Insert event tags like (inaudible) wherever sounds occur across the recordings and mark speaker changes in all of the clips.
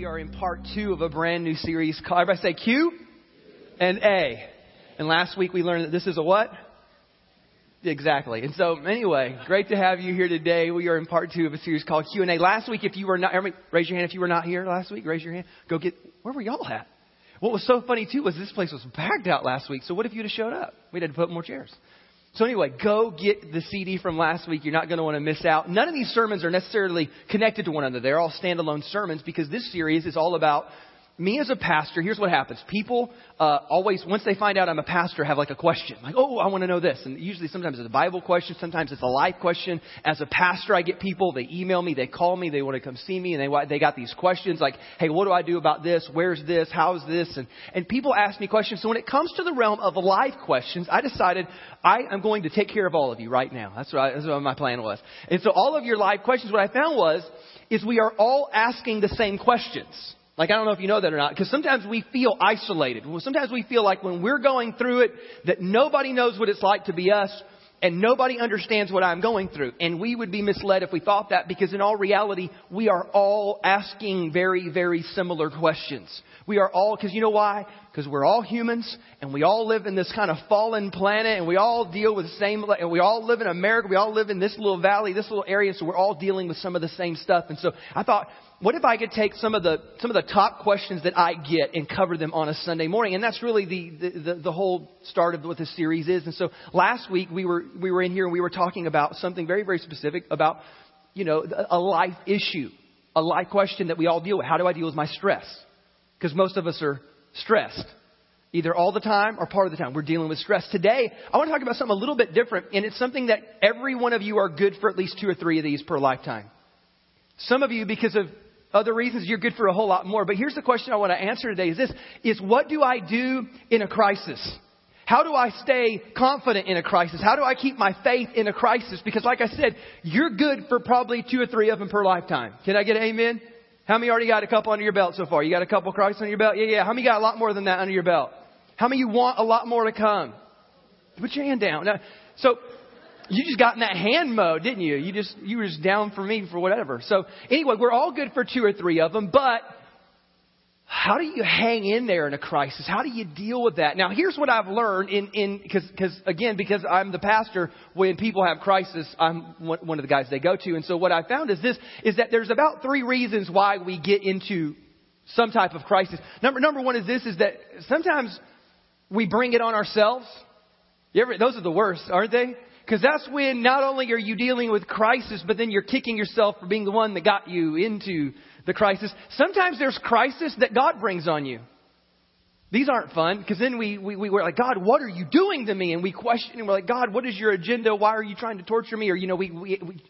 Speaker 1: we are in part two of a brand new series called, everybody say Q and A. And last week we learned that this is a what? Exactly. And so, anyway, great to have you here today. We are in part two of a series called Q and A. Last week, if you were not, raise your hand if you were not here last week. Raise your hand. Go get. Where were y'all at? What was so funny too was this place was packed out last week. So what if you'd have showed up? We'd to put more chairs. So anyway, go get the CD from last week. You're not going to want to miss out. None of these sermons are necessarily connected to one another. They're all standalone sermons because this series is all about me as a pastor, here's what happens. People uh, always, once they find out I'm a pastor, have like a question. Like, oh, I want to know this. And usually sometimes it's a Bible question, sometimes it's a life question. As a pastor, I get people, they email me, they call me, they want to come see me, and they, they got these questions like, hey, what do I do about this? Where's this? How's this? And, and people ask me questions. So when it comes to the realm of life questions, I decided I am going to take care of all of you right now. That's what, I, that's what my plan was. And so all of your life questions, what I found was, is we are all asking the same questions. Like, I don't know if you know that or not, because sometimes we feel isolated. Sometimes we feel like when we're going through it, that nobody knows what it's like to be us, and nobody understands what I'm going through. And we would be misled if we thought that, because in all reality, we are all asking very, very similar questions. We are all, because you know why? Because we're all humans, and we all live in this kind of fallen planet, and we all deal with the same, and we all live in America, we all live in this little valley, this little area, so we're all dealing with some of the same stuff. And so I thought, what if I could take some of the some of the top questions that I get and cover them on a Sunday morning? And that's really the the, the, the whole start of what this series is. And so last week we were we were in here and we were talking about something very very specific about you know a life issue, a life question that we all deal with. How do I deal with my stress? Because most of us are stressed. Either all the time or part of the time. We're dealing with stress. Today, I want to talk about something a little bit different, and it's something that every one of you are good for at least two or three of these per lifetime. Some of you, because of other reasons you're good for a whole lot more. But here's the question I want to answer today is this, is what do I do in a crisis? How do I stay confident in a crisis? How do I keep my faith in a crisis? Because like I said, you're good for probably two or three of them per lifetime. Can I get amen? How many already got a couple under your belt so far? You got a couple crises under your belt? Yeah, yeah. How many got a lot more than that under your belt? How many you want a lot more to come? Put your hand down. Now, so you just got in that hand mode, didn't you? You just you were just down for me for whatever. So anyway, we're all good for two or three of them, but how do you hang in there in a crisis? How do you deal with that? Now, here's what I've learned in in because because again because I'm the pastor. When people have crisis, I'm one of the guys they go to, and so what I found is this: is that there's about three reasons why we get into some type of crisis. Number number one is this: is that sometimes we bring it on ourselves. Ever, those are the worst, aren't they? Because that's when not only are you dealing with crisis, but then you're kicking yourself for being the one that got you into the crisis. Sometimes there's crisis that God brings on you. These aren't fun because then we, we, we were like, God, what are you doing to me? And we question and we're like, God, what is your agenda? Why are you trying to torture me? Or, you know, we, we, we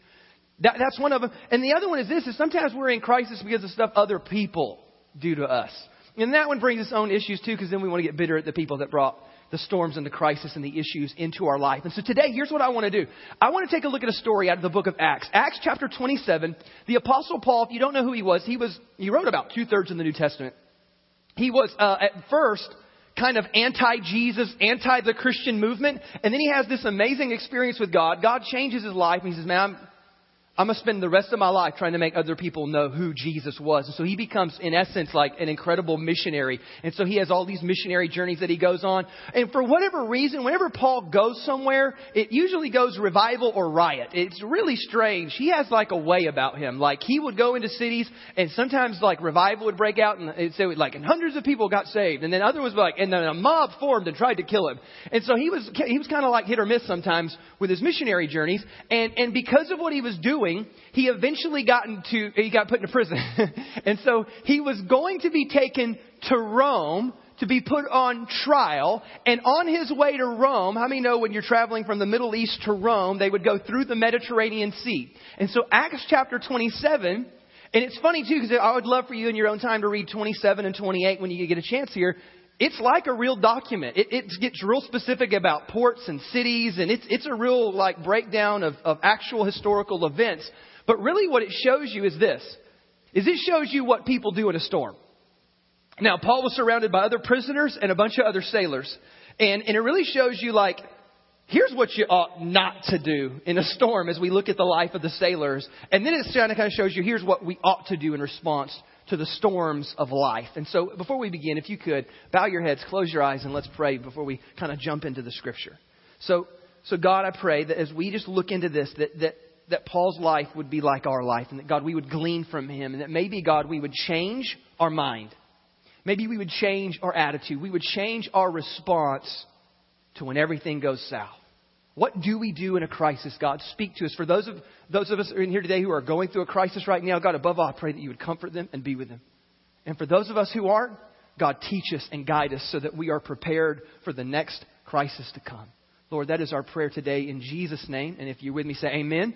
Speaker 1: that, that's one of them. And the other one is this, is sometimes we're in crisis because of stuff other people do to us. And that one brings its own issues too because then we want to get bitter at the people that brought the storms and the crisis and the issues into our life. And so today, here's what I want to do. I want to take a look at a story out of the book of Acts. Acts chapter 27. The apostle Paul, if you don't know who he was, he was, he wrote about two thirds in the New Testament. He was, uh, at first, kind of anti-Jesus, anti the Christian movement. And then he has this amazing experience with God. God changes his life and he says, man, I'm, I'm going to spend the rest of my life trying to make other people know who Jesus was. And so he becomes, in essence, like an incredible missionary. And so he has all these missionary journeys that he goes on. And for whatever reason, whenever Paul goes somewhere, it usually goes revival or riot. It's really strange. He has like a way about him. Like he would go into cities and sometimes like revival would break out and say like, and hundreds of people got saved. And then other was like, and then a mob formed and tried to kill him. And so he was, he was kind of like hit or miss sometimes with his missionary journeys. And, and because of what he was doing, doing, he eventually got into, he got put into prison. (laughs) and so he was going to be taken to Rome to be put on trial. And on his way to Rome, how many know when you're traveling from the Middle East to Rome, they would go through the Mediterranean Sea. And so Acts chapter 27, and it's funny too, because I would love for you in your own time to read 27 and 28 when you get a chance here it's like a real document. It, it, gets real specific about ports and cities, and it's, it's a real like breakdown of, of actual historical events. But really what it shows you is this, is it shows you what people do in a storm. Now, Paul was surrounded by other prisoners and a bunch of other sailors. And, and it really shows you like, here's what you ought not to do in a storm as we look at the life of the sailors. And then it kind of, shows you here's what we ought to do in response to the storms of life. And so, before we begin, if you could, bow your heads, close your eyes, and let's pray before we kind of jump into the scripture. So, so God, I pray that as we just look into this, that, that, that Paul's life would be like our life, and that God, we would glean from him, and that maybe, God, we would change our mind. Maybe we would change our attitude. We would change our response to when everything goes south. What do we do in a crisis, God? Speak to us. For those of, those of us in here today who are going through a crisis right now, God, above all, I pray that you would comfort them and be with them. And for those of us who aren't, God, teach us and guide us so that we are prepared for the next crisis to come. Lord, that is our prayer today in Jesus' name. And if you're with me, say amen.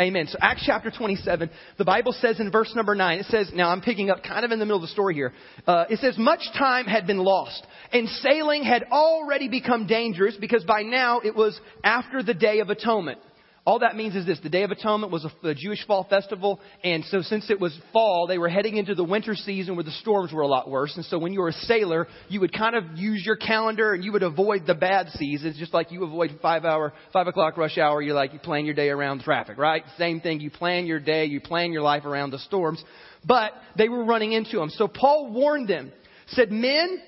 Speaker 1: Amen. So Acts chapter 27, the Bible says in verse number 9, it says, now I'm picking up kind of in the middle of the story here. Uh, it says, much time had been lost and sailing had already become dangerous because by now it was after the Day of Atonement. All that means is this the Day of Atonement was a, a, Jewish fall festival, and so since it was fall, they were heading into the winter season where the storms were a lot worse. And so when you were a sailor, you would kind of use your calendar and you would avoid the bad seasons, just like you avoid five hour, five o'clock rush hour. You're like, you plan your day around traffic, right? Same thing. You plan your day, you plan your life around the storms. But they were running into them. So Paul warned them, said, Men,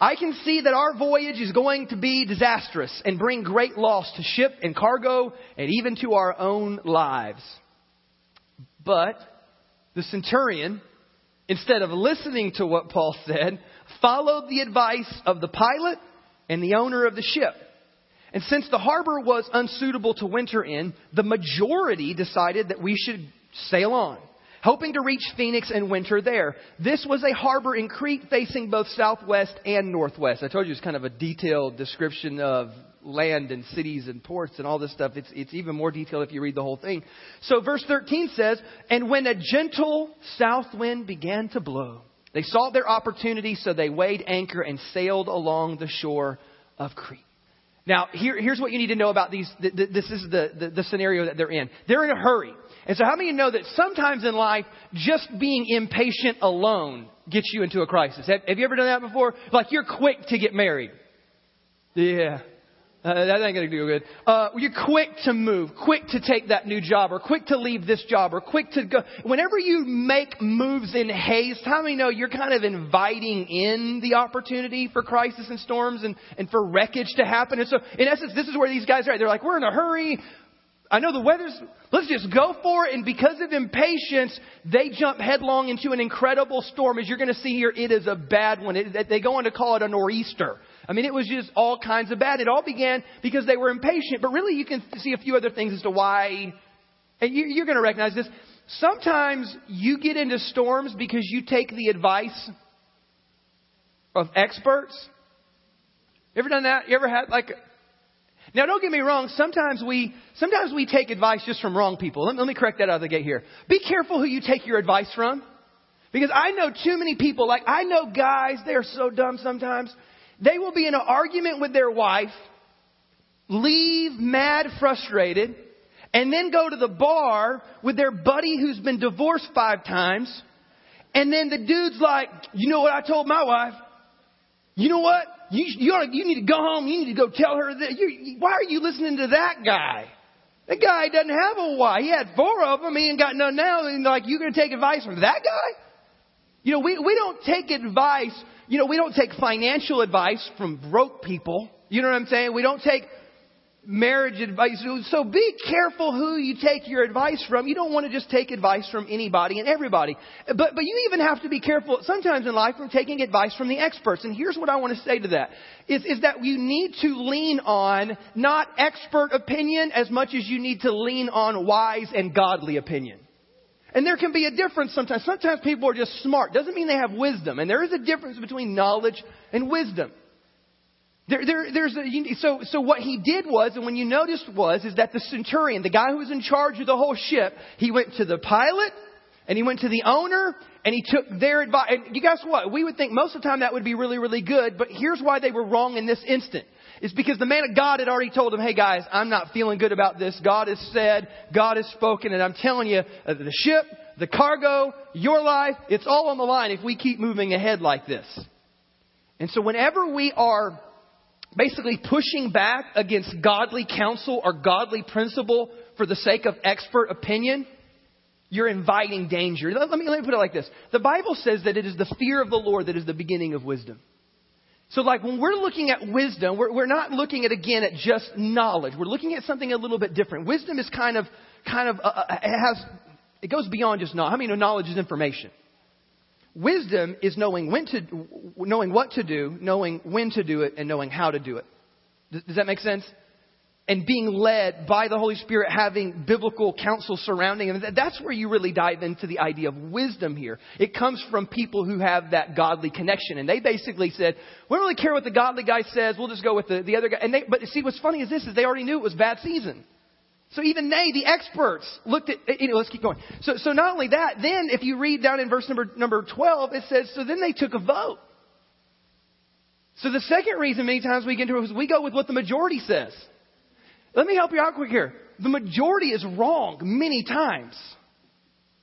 Speaker 1: I can see that our voyage is going to be disastrous and bring great loss to ship and cargo and even to our own lives. But the centurion, instead of listening to what Paul said, followed the advice of the pilot and the owner of the ship. And since the harbor was unsuitable to winter in, the majority decided that we should sail on hoping to reach Phoenix and winter there. This was a harbor in Crete facing both southwest and northwest. I told you it's kind of a detailed description of land and cities and ports and all this stuff. It's, it's even more detailed if you read the whole thing. So verse 13 says, And when a gentle south wind began to blow, they saw their opportunity, so they weighed anchor and sailed along the shore of Crete. Now, here, here's what you need to know about these. This is the, the, the scenario that they're in. They're in a hurry. And so, how many of you know that sometimes in life, just being impatient alone gets you into a crisis? Have, have you ever done that before? Like you're quick to get married. Yeah. Uh, that ain't going to do good. Uh, you're quick to move, quick to take that new job, or quick to leave this job, or quick to go. Whenever you make moves in haste, how many know you're kind of inviting in the opportunity for crisis and storms and, and for wreckage to happen? And so, in essence, this is where these guys are. They're like, we're in a hurry. I know the weather's, let's just go for it. And because of impatience, they jump headlong into an incredible storm. As you're going to see here, it is a bad one. It, they go on to call it a nor'easter. I mean, it was just all kinds of bad. It all began because they were impatient. But really, you can see a few other things as to why. And you, you're going to recognize this. Sometimes you get into storms because you take the advice of experts. You ever done that? You ever had like now, don't get me wrong. Sometimes we, sometimes we take advice just from wrong people. Let, let me correct that out of the gate here. Be careful who you take your advice from. Because I know too many people, like I know guys, they're so dumb sometimes. They will be in an argument with their wife, leave mad, frustrated, and then go to the bar with their buddy who's been divorced five times. And then the dude's like, you know what I told my wife? You know what? You, you, ought you need to go home. You need to go tell her that. You, why are you listening to that guy? That guy doesn't have a wife. He had four of them. He ain't got none now. And like, you're going to take advice from that guy? You know, we, we don't take advice. You know, we don't take financial advice from broke people. You know what I'm saying? We don't take marriage advice. So be careful who you take your advice from. You don't want to just take advice from anybody and everybody. But, but you even have to be careful sometimes in life from taking advice from the experts. And here's what I want to say to that is, is that you need to lean on not expert opinion as much as you need to lean on wise and godly opinion. And there can be a difference sometimes. Sometimes people are just smart. Doesn't mean they have wisdom. And there is a difference between knowledge and wisdom. There, there, there's a, so, so what he did was, and when you noticed was, is that the centurion, the guy who was in charge of the whole ship, he went to the pilot, and he went to the owner, and he took their advice. And you guess what? We would think most of the time that would be really, really good, but here's why they were wrong in this instant. It's because the man of God had already told them, hey guys, I'm not feeling good about this. God has said, God has spoken, and I'm telling you, uh, the ship, the cargo, your life, it's all on the line if we keep moving ahead like this. And so whenever we are basically pushing back against godly counsel or godly principle for the sake of expert opinion, You're inviting danger. Let me, let me put it like this. The Bible says that it is the fear of the Lord that is the beginning of wisdom. So, like, when we're looking at wisdom, we're, we're not looking at, again, at just knowledge. We're looking at something a little bit different. Wisdom is kind of, kind of, uh, uh it has, it goes beyond just knowledge. How I many know knowledge is information? Wisdom is knowing when to, knowing what to do, knowing when to do it, and knowing how to do it. Does, does that make sense? and being led by the Holy Spirit, having biblical counsel surrounding him. That's where you really dive into the idea of wisdom here. It comes from people who have that godly connection. And they basically said, we don't really care what the godly guy says, we'll just go with the, the other guy. And they, but see, what's funny is this, is they already knew it was bad season. So even they, the experts, looked at, know, let's keep going. So, so not only that, then if you read down in verse number, number 12, it says, so then they took a vote. So the second reason many times we get into it is we go with what the majority says. Let me help you out quick here. The majority is wrong many times.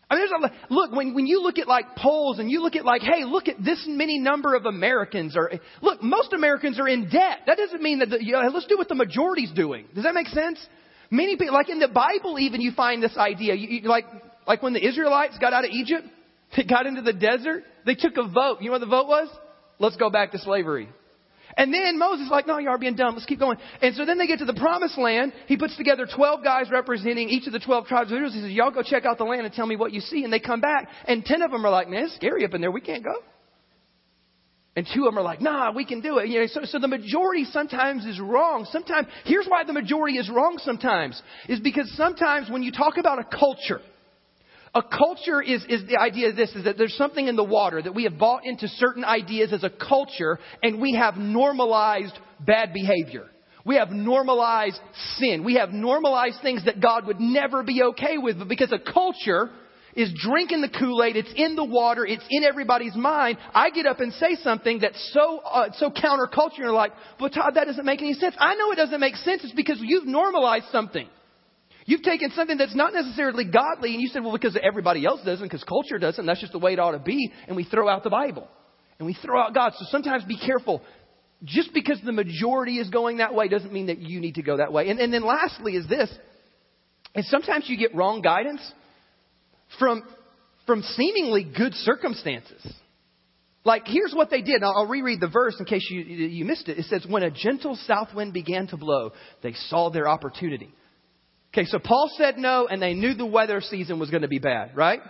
Speaker 1: I mean, there's a, look, when, when you look at like polls and you look at like, hey, look at this many number of Americans are, look, most Americans are in debt. That doesn't mean that, the, you know, let's do what the majority's doing. Does that make sense? Many people, like in the Bible even, you find this idea. You, you, like, like when the Israelites got out of Egypt, (laughs) they got into the desert, they took a vote. You know what the vote was? Let's go back to slavery. And then Moses is like, no, you are being dumb. Let's keep going. And so then they get to the promised land. He puts together 12 guys representing each of the 12 tribes of Israel. He says, y'all go check out the land and tell me what you see. And they come back. And 10 of them are like, man, it's scary up in there. We can't go. And two of them are like, nah, we can do it. You know, so, so the majority sometimes is wrong. Sometimes, here's why the majority is wrong sometimes, is because sometimes when you talk about a culture, a culture is, is the idea of this is that there's something in the water that we have bought into certain ideas as a culture and we have normalized bad behavior. We have normalized sin. We have normalized things that God would never be okay with. But because a culture is drinking the Kool-Aid, it's in the water, it's in everybody's mind, I get up and say something that's so, uh, so counterculture and you're like, but Todd, that doesn't make any sense. I know it doesn't make sense. It's because you've normalized something. You've taken something that's not necessarily godly and you said, well, because everybody else doesn't, because culture doesn't, that's just the way it ought to be, and we throw out the Bible. And we throw out God. So sometimes be careful. Just because the majority is going that way doesn't mean that you need to go that way. And, and then lastly is this, is sometimes you get wrong guidance from, from seemingly good circumstances. Like, here's what they did. Now, I'll reread the verse in case you, you missed it. It says, When a gentle south wind began to blow, they saw their opportunity. Okay, so Paul said no, and they knew the weather season was going to be bad, right?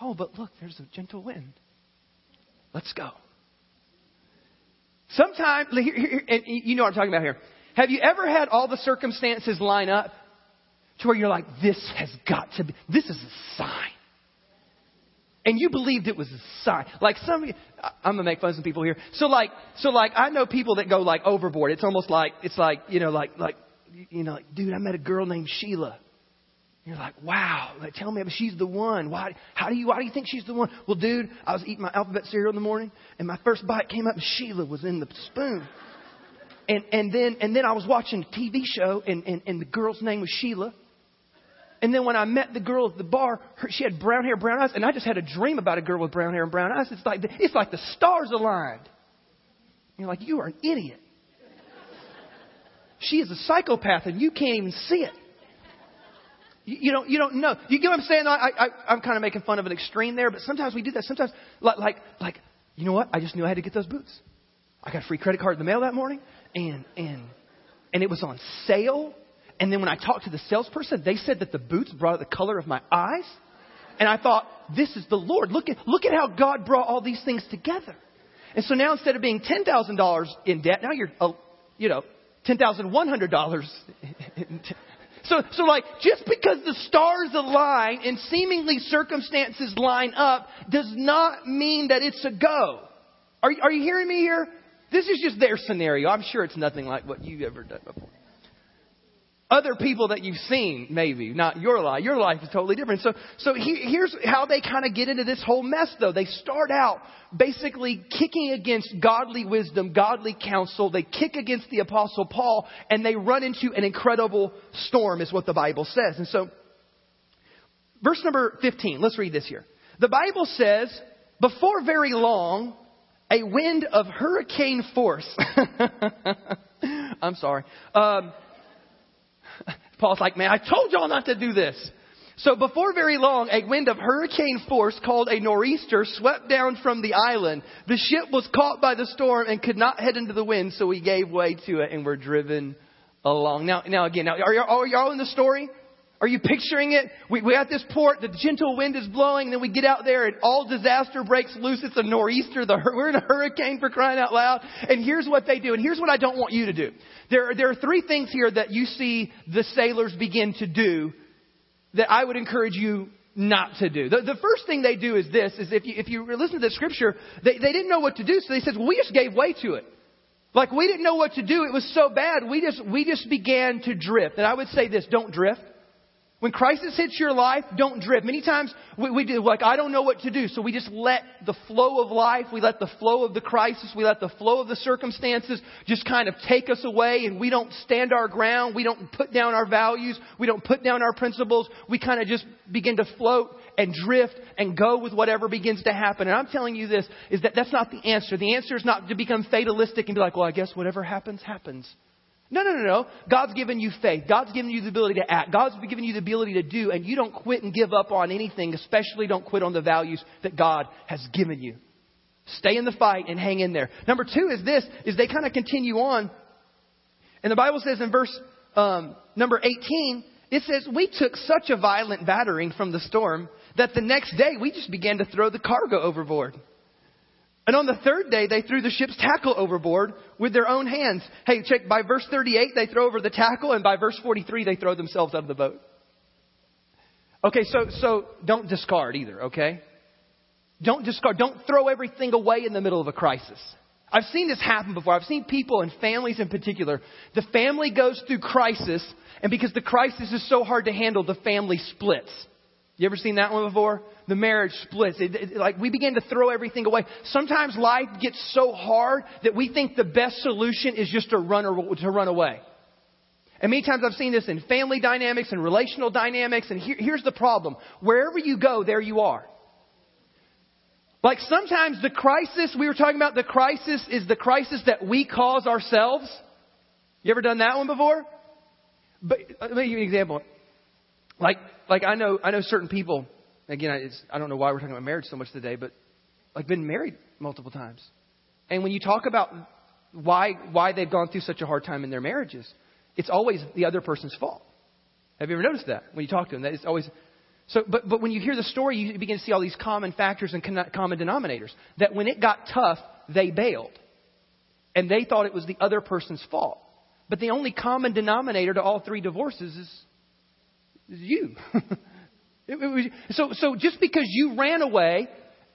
Speaker 1: Oh, but look, there's a gentle wind. Let's go. Sometimes, and you know what I'm talking about here. Have you ever had all the circumstances line up to where you're like, this has got to be, this is a sign. And you believed it was a sign. Like some, I'm gonna make fun of some people here. So like, so like, I know people that go like overboard. It's almost like, it's like, you know, like, like you know, like, dude, I met a girl named Sheila. You're like, wow, like, tell me, she's the one. Why, how do you, why do you think she's the one? Well, dude, I was eating my alphabet cereal in the morning, and my first bite came up, and Sheila was in the spoon. And, and then, and then I was watching a TV show, and, and, and the girl's name was Sheila. And then when I met the girl at the bar, her, she had brown hair, brown eyes, and I just had a dream about a girl with brown hair and brown eyes. It's like, it's like the stars aligned. You're like, you are an idiot. She is a psychopath and you can't even see it. You, you don't, you don't know. You get what I'm saying? I, I, I'm kind of making fun of an extreme there, but sometimes we do that. Sometimes, like, like, like, you know what? I just knew I had to get those boots. I got a free credit card in the mail that morning, and and and it was on sale. And then when I talked to the salesperson, they said that the boots brought out the color of my eyes. And I thought, this is the Lord. Look at look at how God brought all these things together. And so now instead of being ten thousand dollars in debt, now you're, uh, you know, $10,100. so, so like, just because the stars align and seemingly circumstances line up does not mean that it's a go. Are, are you hearing me here? This is just their scenario. I'm sure it's nothing like what you've ever done before other people that you've seen, maybe, not your life. Your life is totally different. So, so he, here's how they kind of get into this whole mess, though. They start out basically kicking against godly wisdom, godly counsel. They kick against the Apostle Paul, and they run into an incredible storm, is what the Bible says. And so, verse number 15, let's read this here. The Bible says, before very long, a wind of hurricane force. (laughs) I'm sorry. Um, Paul's like, man, I told y'all not to do this. So before very long, a wind of hurricane force called a nor'easter swept down from the island. The ship was caught by the storm and could not head into the wind, so we gave way to it and were driven along. Now, now again, now, are, y'all, are y'all in the story? Are you picturing it? We, we at this port, the gentle wind is blowing, and then we get out there and all disaster breaks loose. It's a nor'easter. The, we're in a hurricane for crying out loud. And here's what they do. And here's what I don't want you to do. There, there are three things here that you see the sailors begin to do that I would encourage you not to do. The, the first thing they do is this, is if you, if you listen to the scripture, they, they didn't know what to do, so they said, well, we just gave way to it. Like we didn't know what to do. It was so bad. We just, we just began to drift. And I would say this, don't drift. When crisis hits your life, don't drift. Many times we, we do, like, I don't know what to do. So we just let the flow of life, we let the flow of the crisis, we let the flow of the circumstances just kind of take us away and we don't stand our ground. We don't put down our values. We don't put down our principles. We kind of just begin to float and drift and go with whatever begins to happen. And I'm telling you this, is that that's not the answer. The answer is not to become fatalistic and be like, well, I guess whatever happens, happens. No, no, no, no. God's given you faith. God's given you the ability to act. God's given you the ability to do, and you don't quit and give up on anything, especially don't quit on the values that God has given you. Stay in the fight and hang in there. Number two is this, is they kind of continue on. And the Bible says in verse um, number 18, it says, We took such a violent battering from the storm that the next day we just began to throw the cargo overboard. And on the third day, they threw the ship's tackle overboard with their own hands. Hey, check, by verse 38, they throw over the tackle, and by verse 43, they throw themselves out of the boat. Okay, so, so don't discard either, okay? Don't discard. Don't throw everything away in the middle of a crisis. I've seen this happen before. I've seen people and families in particular. The family goes through crisis, and because the crisis is so hard to handle, the family splits. You ever seen that one before? The marriage splits. It, it, like we begin to throw everything away. Sometimes life gets so hard that we think the best solution is just to run or, to run away. And many times I've seen this in family dynamics and relational dynamics. And here, here's the problem: wherever you go, there you are. Like sometimes the crisis we were talking about, the crisis is the crisis that we cause ourselves. You ever done that one before? But let me give you an example. Like, like I know, I know certain people. Again, it's, I don't know why we're talking about marriage so much today, but like been married multiple times. And when you talk about why why they've gone through such a hard time in their marriages, it's always the other person's fault. Have you ever noticed that when you talk to them? That it's always so. But but when you hear the story, you begin to see all these common factors and common denominators. That when it got tough, they bailed, and they thought it was the other person's fault. But the only common denominator to all three divorces is you. (laughs) it, it was, so, so just because you ran away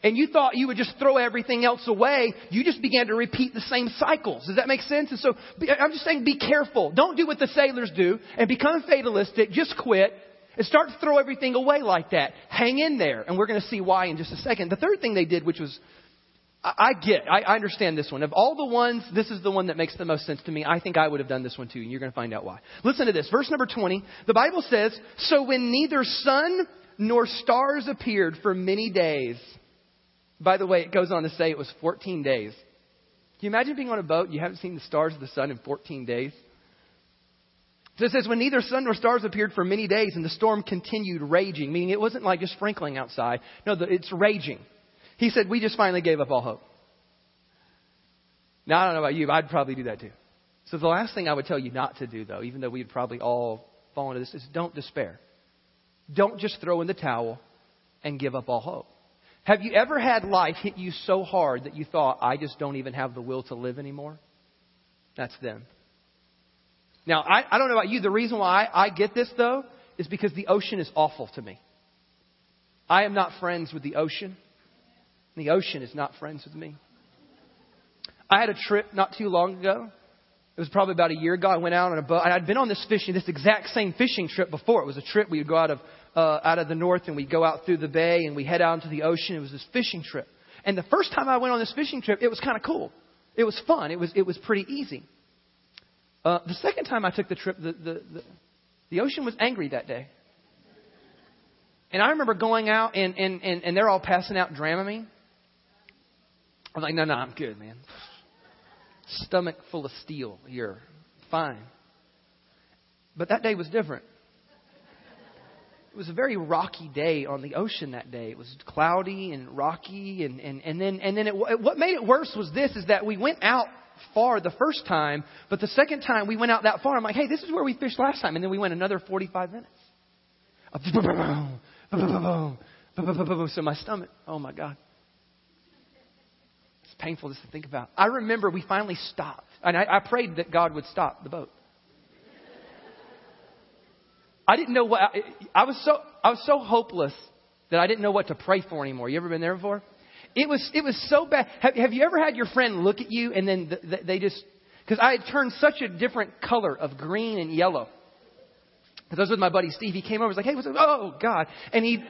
Speaker 1: and you thought you would just throw everything else away, you just began to repeat the same cycles. Does that make sense? And so I'm just saying be careful. Don't do what the sailors do and become fatalistic. Just quit and start to throw everything away like that. Hang in there. And we're going to see why in just a second. The third thing they did, which was I get, I, I understand this one. Of all the ones, this is the one that makes the most sense to me. I think I would have done this one too, and you're going to find out why. Listen to this. Verse number 20. The Bible says, So when neither sun nor stars appeared for many days. By the way, it goes on to say it was 14 days. Can you imagine being on a boat, and you haven't seen the stars of the sun in 14 days? So it says, when neither sun nor stars appeared for many days, and the storm continued raging, meaning it wasn't like just sprinkling outside. No, it's raging. He said, We just finally gave up all hope. Now, I don't know about you, but I'd probably do that too. So, the last thing I would tell you not to do, though, even though we'd probably all fall into this, is don't despair. Don't just throw in the towel and give up all hope. Have you ever had life hit you so hard that you thought, I just don't even have the will to live anymore? That's them. Now, I, I don't know about you. The reason why I, I get this, though, is because the ocean is awful to me. I am not friends with the ocean. The ocean is not friends with me. I had a trip not too long ago. It was probably about a year ago. I went out on a boat. I'd been on this fishing, this exact same fishing trip before. It was a trip we would go out of uh, out of the north and we'd go out through the bay and we head out into the ocean. It was this fishing trip. And the first time I went on this fishing trip, it was kind of cool. It was fun. It was it was pretty easy. Uh, the second time I took the trip, the, the, the, the ocean was angry that day. And I remember going out and, and, and, and they're all passing out Dramamine. I'm like, no, no, I'm good, man. Stomach full of steel here. Fine. But that day was different. it was a very rocky day on the ocean that day. It was cloudy and rocky, and and and then and then it, what made it worse was this: is that we went out far the first time, but the second time we went out that far, I'm like, hey, this is where we fished last time, and then we went another 45 minutes. So my stomach, oh my God. Painful just to think about. I remember we finally stopped, and I, I prayed that God would stop the boat. I didn't know what I, I was so I was so hopeless that I didn't know what to pray for anymore. You ever been there before? It was it was so bad. Have, have you ever had your friend look at you and then the, the, they just because I had turned such a different color of green and yellow. Because I was with my buddy Steve. He came over. And was like, "Hey, what's up? Oh God!" And he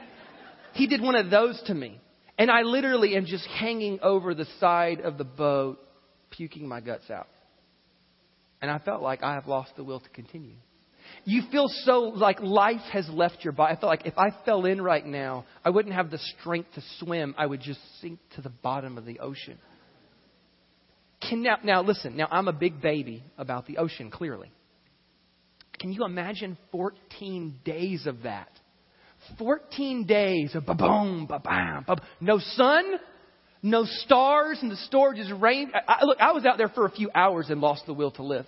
Speaker 1: he did one of those to me, and I literally am just hanging over the side of the boat, puking my guts out. And I felt like I have lost the will to continue you feel so like life has left your body. I felt like if I fell in right now, I wouldn't have the strength to swim. I would just sink to the bottom of the ocean. Can now, now listen, now I'm a big baby about the ocean, clearly. Can you imagine 14 days of that? 14 days of ba-boom, ba-bam, ba no sun, no stars, and the storage is rain. I, I, look, I was out there for a few hours and lost the will to live.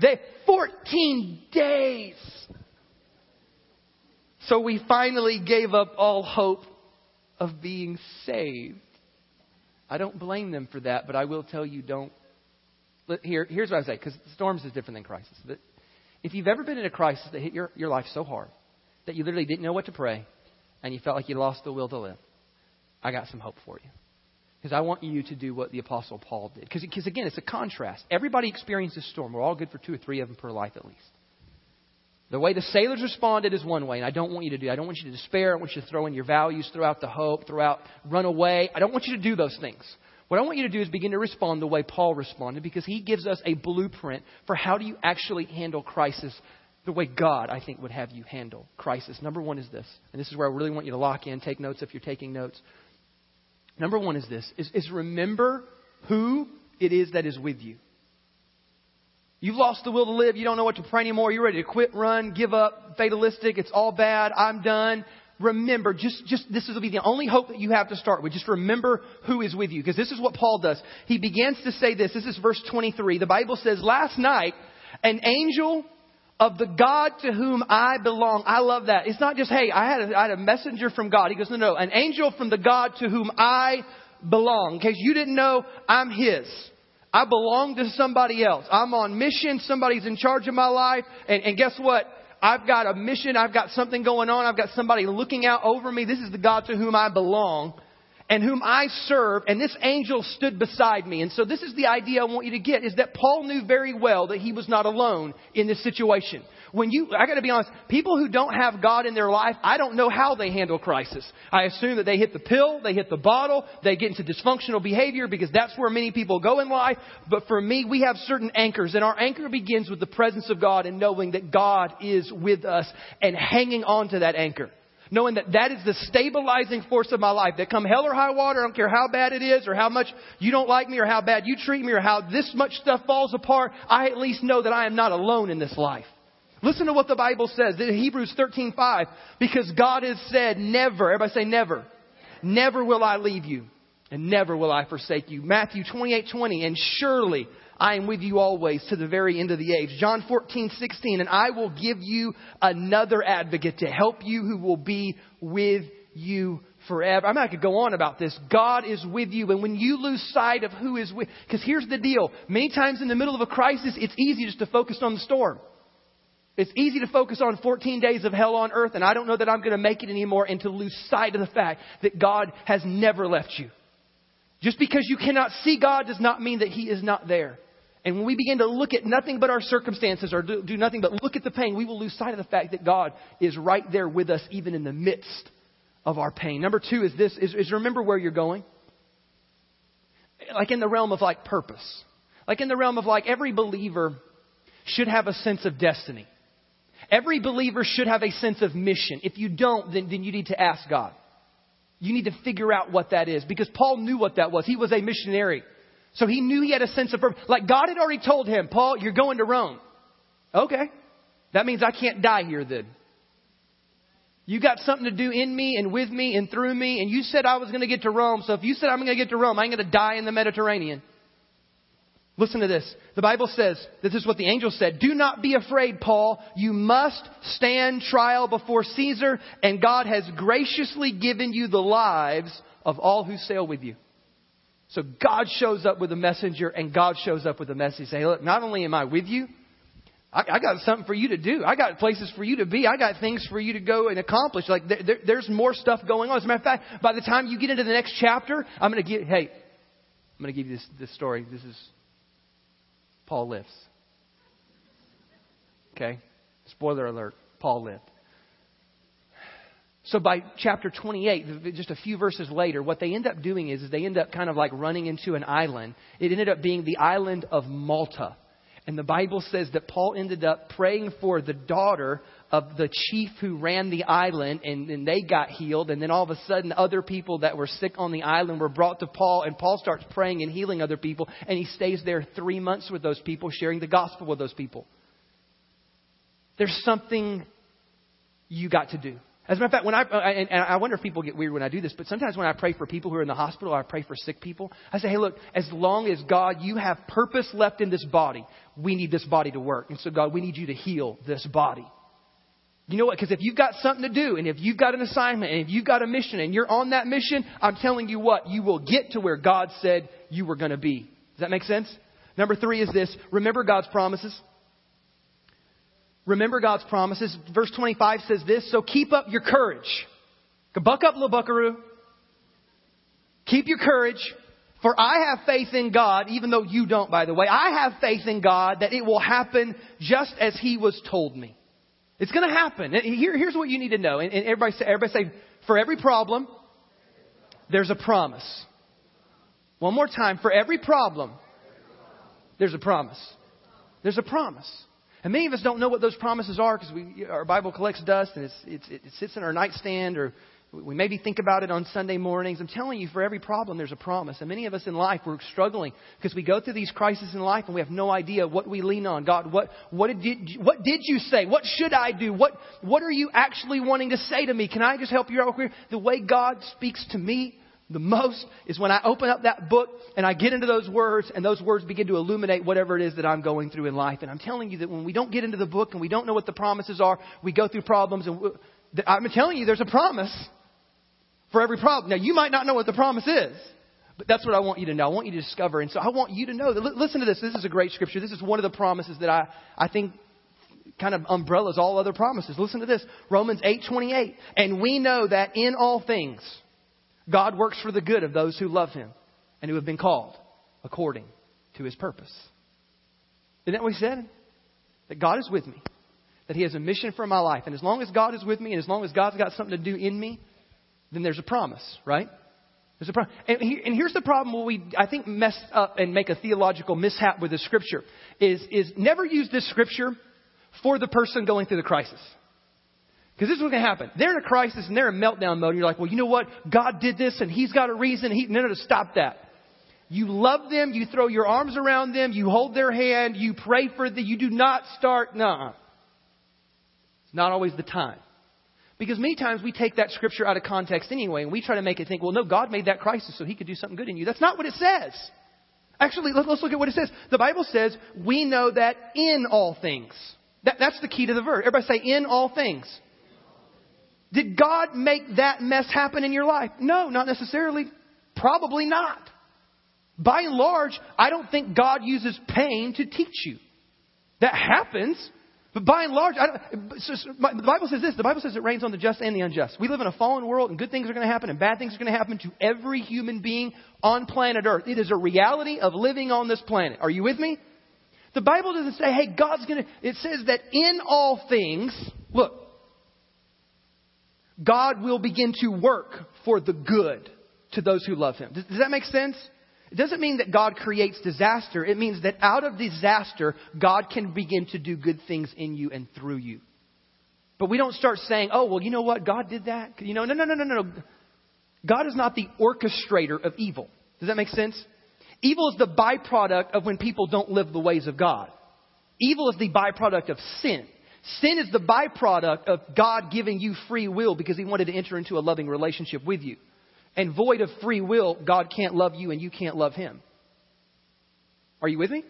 Speaker 1: They, 14 days. So we finally gave up all hope of being saved. I don't blame them for that, but I will tell you don't. Here, here's what I say, because storms is different than crisis. If you've ever been in a crisis that hit your, your life so hard that you literally didn't know what to pray and you felt like you lost the will to live, I got some hope for you. Because I want you to do what the Apostle Paul did. Because, again, it's a contrast. Everybody experiences storm. We're all good for two or three of them per life at least. The way the sailors responded is one way, and I don't want you to do. I don't want you to despair. I want you to throw in your values, throw out the hope, throw out run away. I don't want you to do those things. What I want you to do is begin to respond the way Paul responded because he gives us a blueprint for how do you actually handle crisis the way God, I think, would have you handle crisis. Number one is this, and this is where I really want you to lock in, take notes if you're taking notes. Number one is this is, is remember who it is that is with you. You've lost the will to live. You don't know what to pray anymore. You're ready to quit, run, give up, fatalistic. It's all bad. I'm done. Remember, just, just, this will be the only hope that you have to start with. Just remember who is with you. Because this is what Paul does. He begins to say this. This is verse 23. The Bible says, last night, an angel of the God to whom I belong. I love that. It's not just, hey, I had a, I had a messenger from God. He goes, no, no, an angel from the God to whom I belong. In case you didn't know, I'm His. I belong to somebody else. I'm on mission. Somebody's in charge of my life. And, and guess what? I've got a mission. I've got something going on. I've got somebody looking out over me. This is the God to whom I belong and whom I serve, and this angel stood beside me. And so this is the idea I want you to get, is that Paul knew very well that he was not alone in this situation. When you, I gotta be honest, people who don't have God in their life, I don't know how they handle crisis. I assume that they hit the pill, they hit the bottle, they get into dysfunctional behavior because that's where many people go in life. But for me, we have certain anchors, and our anchor begins with the presence of God and knowing that God is with us and hanging on to that anchor knowing that that is the stabilizing force of my life. That come hell or high water, I don't care how bad it is or how much you don't like me or how bad you treat me or how this much stuff falls apart, I at least know that I am not alone in this life. Listen to what the Bible says in Hebrews 13:5 because God has said never, everybody say never. Never will I leave you and never will I forsake you. Matthew 28:20 and surely I am with you always to the very end of the age. John 14, 16, and I will give you another advocate to help you who will be with you forever. I mean, I could go on about this. God is with you. And when you lose sight of who is with, because here's the deal. Many times in the middle of a crisis, it's easy just to focus on the storm. It's easy to focus on 14 days of hell on earth, and I don't know that I'm going to make it anymore, and to lose sight of the fact that God has never left you. Just because you cannot see God does not mean that He is not there. And when we begin to look at nothing but our circumstances or do, do, nothing but look at the pain, we will lose sight of the fact that God is right there with us even in the midst of our pain. Number two is this, is, is remember where you're going. Like in the realm of like purpose. Like in the realm of like every believer should have a sense of destiny. Every believer should have a sense of mission. If you don't, then, then you need to ask God. You need to figure out what that is because Paul knew what that was. He was a missionary. So he knew he had a sense of purpose. Like God had already told him, Paul, you're going to Rome. Okay. That means I can't die here then. You got something to do in me and with me and through me, and you said I was going to get to Rome, so if you said I'm going to get to Rome, I'm going to die in the Mediterranean. Listen to this. The Bible says, this is what the angel said, Do not be afraid, Paul. You must stand trial before Caesar, and God has graciously given you the lives of all who sail with you. So God shows up with a messenger, and God shows up with a message. Say, look, not only am I with you, I, I, got something for you to do. I got places for you to be. I got things for you to go and accomplish. Like there, there, there's more stuff going on. As a matter of fact, by the time you get into the next chapter, I'm going to give. Hey, I'm going to give you this, this story. This is Paul lives. Okay, spoiler alert. Paul lived. So by chapter 28, just a few verses later, what they end up doing is, is they end up kind of like running into an island. It ended up being the island of Malta. And the Bible says that Paul ended up praying for the daughter of the chief who ran the island, and, and they got healed. And then all of a sudden, other people that were sick on the island were brought to Paul, and Paul starts praying and healing other people. And he stays there three months with those people, sharing the gospel with those people. There's something you got to do. As a matter of fact, when I, uh, and I wonder if people get weird when I do this, but sometimes when I pray for people who are in the hospital, I pray for sick people, I say, hey, look, as long as God, you have purpose left in this body, we need this body to work. And so, God, we need you to heal this body. You know what? Because if you've got something to do, and if you've got an assignment, and if you've got a mission, and you're on that mission, I'm telling you what, you will get to where God said you were going to be. Does that make sense? Number three is this remember God's promises. Remember God's promises. Verse 25 says this, so keep up your courage. Buck up, little buckaroo. Keep your courage, for I have faith in God, even though you don't, by the way. I have faith in God that it will happen just as He was told me. It's going to happen. Here, here's what you need to know. And, everybody say, everybody say, for every problem, there's a promise. One more time. For every problem, there's a promise. There's a promise. And many of us don't know what those promises are because our Bible collects dust and it's, it's, it sits in our nightstand or we maybe think about it on Sunday mornings. I'm telling you, for every problem, there's a promise. And many of us in life, we're struggling because we go through these crises in life and we have no idea what we lean on. God, what, what, did, what did you say? What should I do? What, what are you actually wanting to say to me? Can I just help you out? The way God speaks to me the most is when I open up that book and I get into those words and those words begin to illuminate whatever it is that I'm going through in life. And I'm telling you that when we don't get into the book and we don't know what the promises are, we go through problems and I'm telling you there's a promise for every problem. Now you might not know what the promise is. But that's what I want you to know. I want you to discover. And so I want you to know that, listen to this. This is a great scripture. This is one of the promises that I, I think kind of umbrellas all other promises. Listen to this. Romans 8:28. And we know that in all things God works for the good of those who love him and who have been called according to his purpose. Isn't that what he said? That God is with me, that he has a mission for my life. And as long as God is with me and as long as God's got something to do in me, then there's a promise, right? There's a problem. And, and here's the problem where we, I think, mess up and make a theological mishap with the scripture is, is never use this scripture for the person going through the crisis. Because this is what's going to happen. They're in a crisis and they're in meltdown mode. You're like, well, you know what? God did this and He's got a reason. He, no, no, no, stop that. You love them. You throw your arms around them. You hold their hand. You pray for them. You do not start. Nah. It's not always the time. Because many times we take that scripture out of context anyway and we try to make it think, well, no, God made that crisis so He could do something good in you. That's not what it says. Actually, let's look at what it says. The Bible says, we know that in all things. That, that's the key to the verse. Everybody say, in all things. Did God make that mess happen in your life? No, not necessarily. Probably not. By and large, I don't think God uses pain to teach you. That happens, but by and large, the Bible says this. The Bible says it rains on the just and the unjust. We live in a fallen world, and good things are going to happen, and bad things are going to happen to every human being on planet Earth. It is a reality of living on this planet. Are you with me? The Bible doesn't say, hey, God's going to, it says that in all things, look, God will begin to work for the good to those who love Him. Does, does, that make sense? It doesn't mean that God creates disaster. It means that out of disaster, God can begin to do good things in you and through you. But we don't start saying, oh, well, you know what? God did that. You know, no, no, no, no, no. God is not the orchestrator of evil. Does that make sense? Evil is the byproduct of when people don't live the ways of God. Evil is the byproduct of sin. Sin is the byproduct of God giving you free will because He wanted to enter into a loving relationship with you. And void of free will, God can't love you and you can't love Him. Are you with me?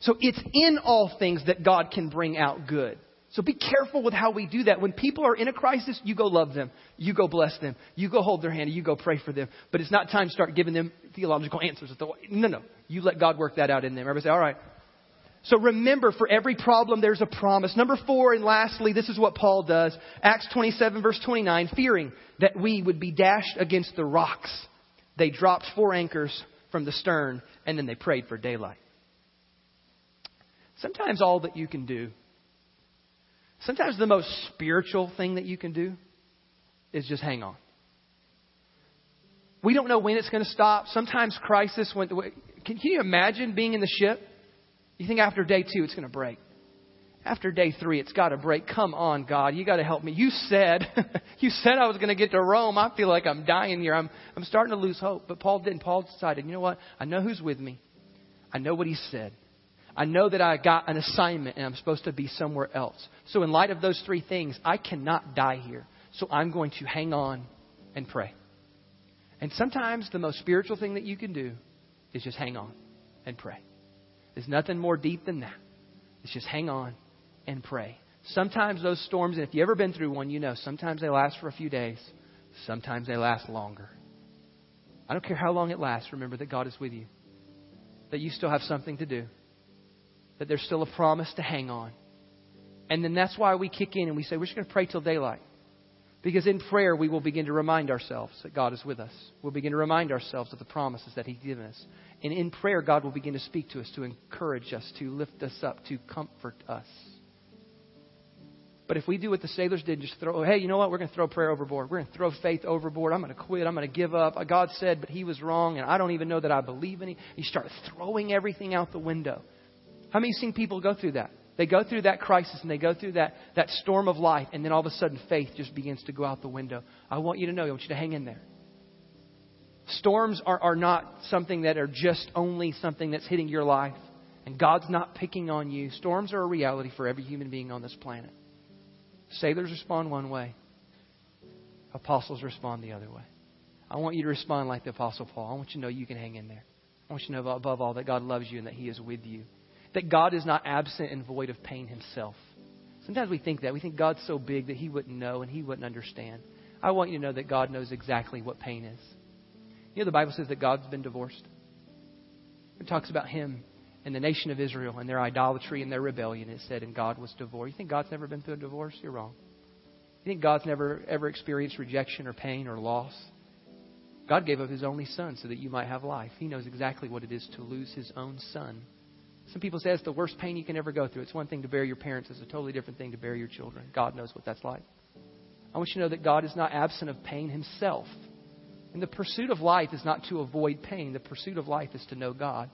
Speaker 1: So it's in all things that God can bring out good. So be careful with how we do that. When people are in a crisis, you go love them. You go bless them. You go hold their hand. You go pray for them. But it's not time to start giving them theological answers. No, no. You let God work that out in them. Everybody say, all right. So remember, for every problem, there's a promise. Number four, and lastly, this is what Paul does. Acts 27, verse 29, fearing that we would be dashed against the rocks. They dropped four anchors from the stern, and then they prayed for daylight. Sometimes all that you can do, sometimes the most spiritual thing that you can do is just hang on. We don't know when it's going to stop. Sometimes crisis, when, can you imagine being in the ship? You think after day two it's going to break. After day three, it's got to break. Come on, God, you got to help me. You said, (laughs) you said I was going to get to Rome. I feel like I'm dying here. I'm, I'm starting to lose hope. But Paul didn't. Paul decided, you know what? I know who's with me. I know what he said. I know that I got an assignment and I'm supposed to be somewhere else. So, in light of those three things, I cannot die here. So, I'm going to hang on and pray. And sometimes the most spiritual thing that you can do is just hang on and pray. There's nothing more deep than that. It's just hang on and pray. Sometimes those storms, and if you've ever been through one, you know sometimes they last for a few days, sometimes they last longer. I don't care how long it lasts, remember that God is with you, that you still have something to do that there's still a promise to hang on. And then that's why we kick in and we say, we're just going to pray till daylight. Because in prayer, we will begin to remind ourselves that God is with us. We'll begin to remind ourselves of the promises that He's given us. And in prayer, God will begin to speak to us, to encourage us, to lift us up, to comfort us. But if we do what the sailors did, just throw, hey, you know what? We're going to throw prayer overboard. We're going to throw faith overboard. I'm going to quit. I'm going to give up. God said, but He was wrong, and I don't even know that I believe in Him. You start throwing everything out the window. How many seen people go through that? They go through that crisis and they go through that, that storm of life, and then all of a sudden faith just begins to go out the window. I want you to know, I want you to hang in there. Storms are, are not something that are just only something that's hitting your life, and God's not picking on you. Storms are a reality for every human being on this planet. Sailors respond one way, apostles respond the other way. I want you to respond like the Apostle Paul. I want you to know you can hang in there. I want you to know above all that God loves you and that He is with you that God is not absent and void of pain himself. Sometimes we think that. We think God's so big that he wouldn't know and he wouldn't understand. I want you to know that God knows exactly what pain is. You know, the Bible says that God's been divorced. It talks about him and the nation of Israel and their idolatry and their rebellion. It said, and God was divorced. You think God's never been through a divorce? You're wrong. You think God's never ever experienced rejection or pain or loss? God gave up his only son so that you might have life. He knows exactly what it is to lose his own son some people say it's the worst pain you can ever go through. It's one thing to bury your parents, it's a totally different thing to bury your children. God knows what that's like. I want you to know that God is not absent of pain himself. And the pursuit of life is not to avoid pain, the pursuit of life is to know God.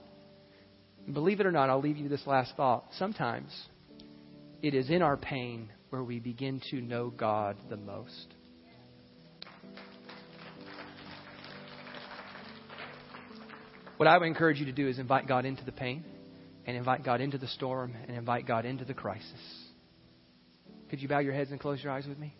Speaker 1: And believe it or not, I'll leave you this last thought. Sometimes it is in our pain where we begin to know God the most. What I would encourage you to do is invite God into the pain and invite God into the storm and invite God into the crisis. Could you bow your heads and close your eyes with me?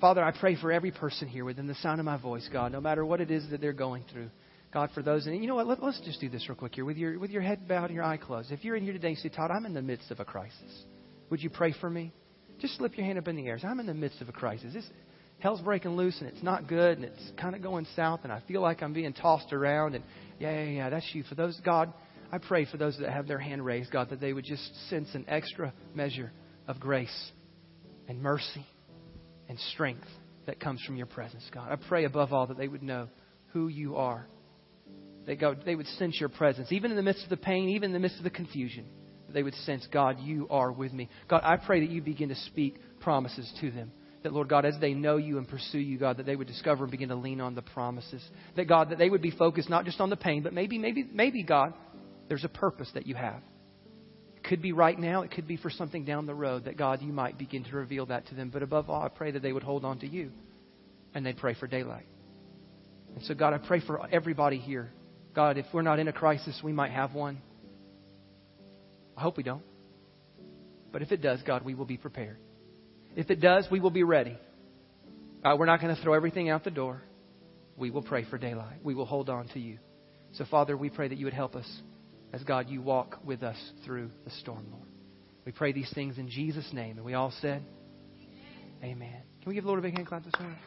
Speaker 1: Father, I pray for every person here within the sound of my voice, God, no matter what it is that they're going through. God, for those, and you know what? Let, us just do this real quick here with your, with your head bowed and your eye closed. If you're in here today and say, Todd, I'm in the midst of a crisis, would you pray for me? Just slip your hand up in the air. Say, I'm in the midst of a crisis. This, hell's breaking loose and it's not good and it's kind of going south and I feel like I'm being tossed around and yeah, yeah, yeah, that's you. For those, God, I pray for those that have their hand raised, God, that they would just sense an extra measure of grace and mercy and strength that comes from your presence, God. I pray above all that they would know who you are. They, they would sense your presence, even in the midst of the pain, even in the midst of the confusion. They would sense, God, you are with me. God, I pray that you begin to speak promises to them that, Lord God, as they know you and pursue you, God, that they would discover and begin to lean on the promises. That, God, that they would be focused not just on the pain, but maybe, maybe, maybe, God, there's a purpose that you have. It could be right now, it could be for something down the road that God, you might begin to reveal that to them. But above all, I pray that they would hold on to you and they'd pray for daylight. And so, God, I pray for everybody here. God, if we're not in a crisis, we might have one. I hope we don't. But if it does, God, we will be prepared. If it does, we will be ready. We're not going to throw everything out the door. We will pray for daylight. We will hold on to you. So, Father, we pray that you would help us as God, you walk with us through the storm, Lord. We pray these things in Jesus' name. And we all said, Amen. Can we give the Lord a big hand clap this morning?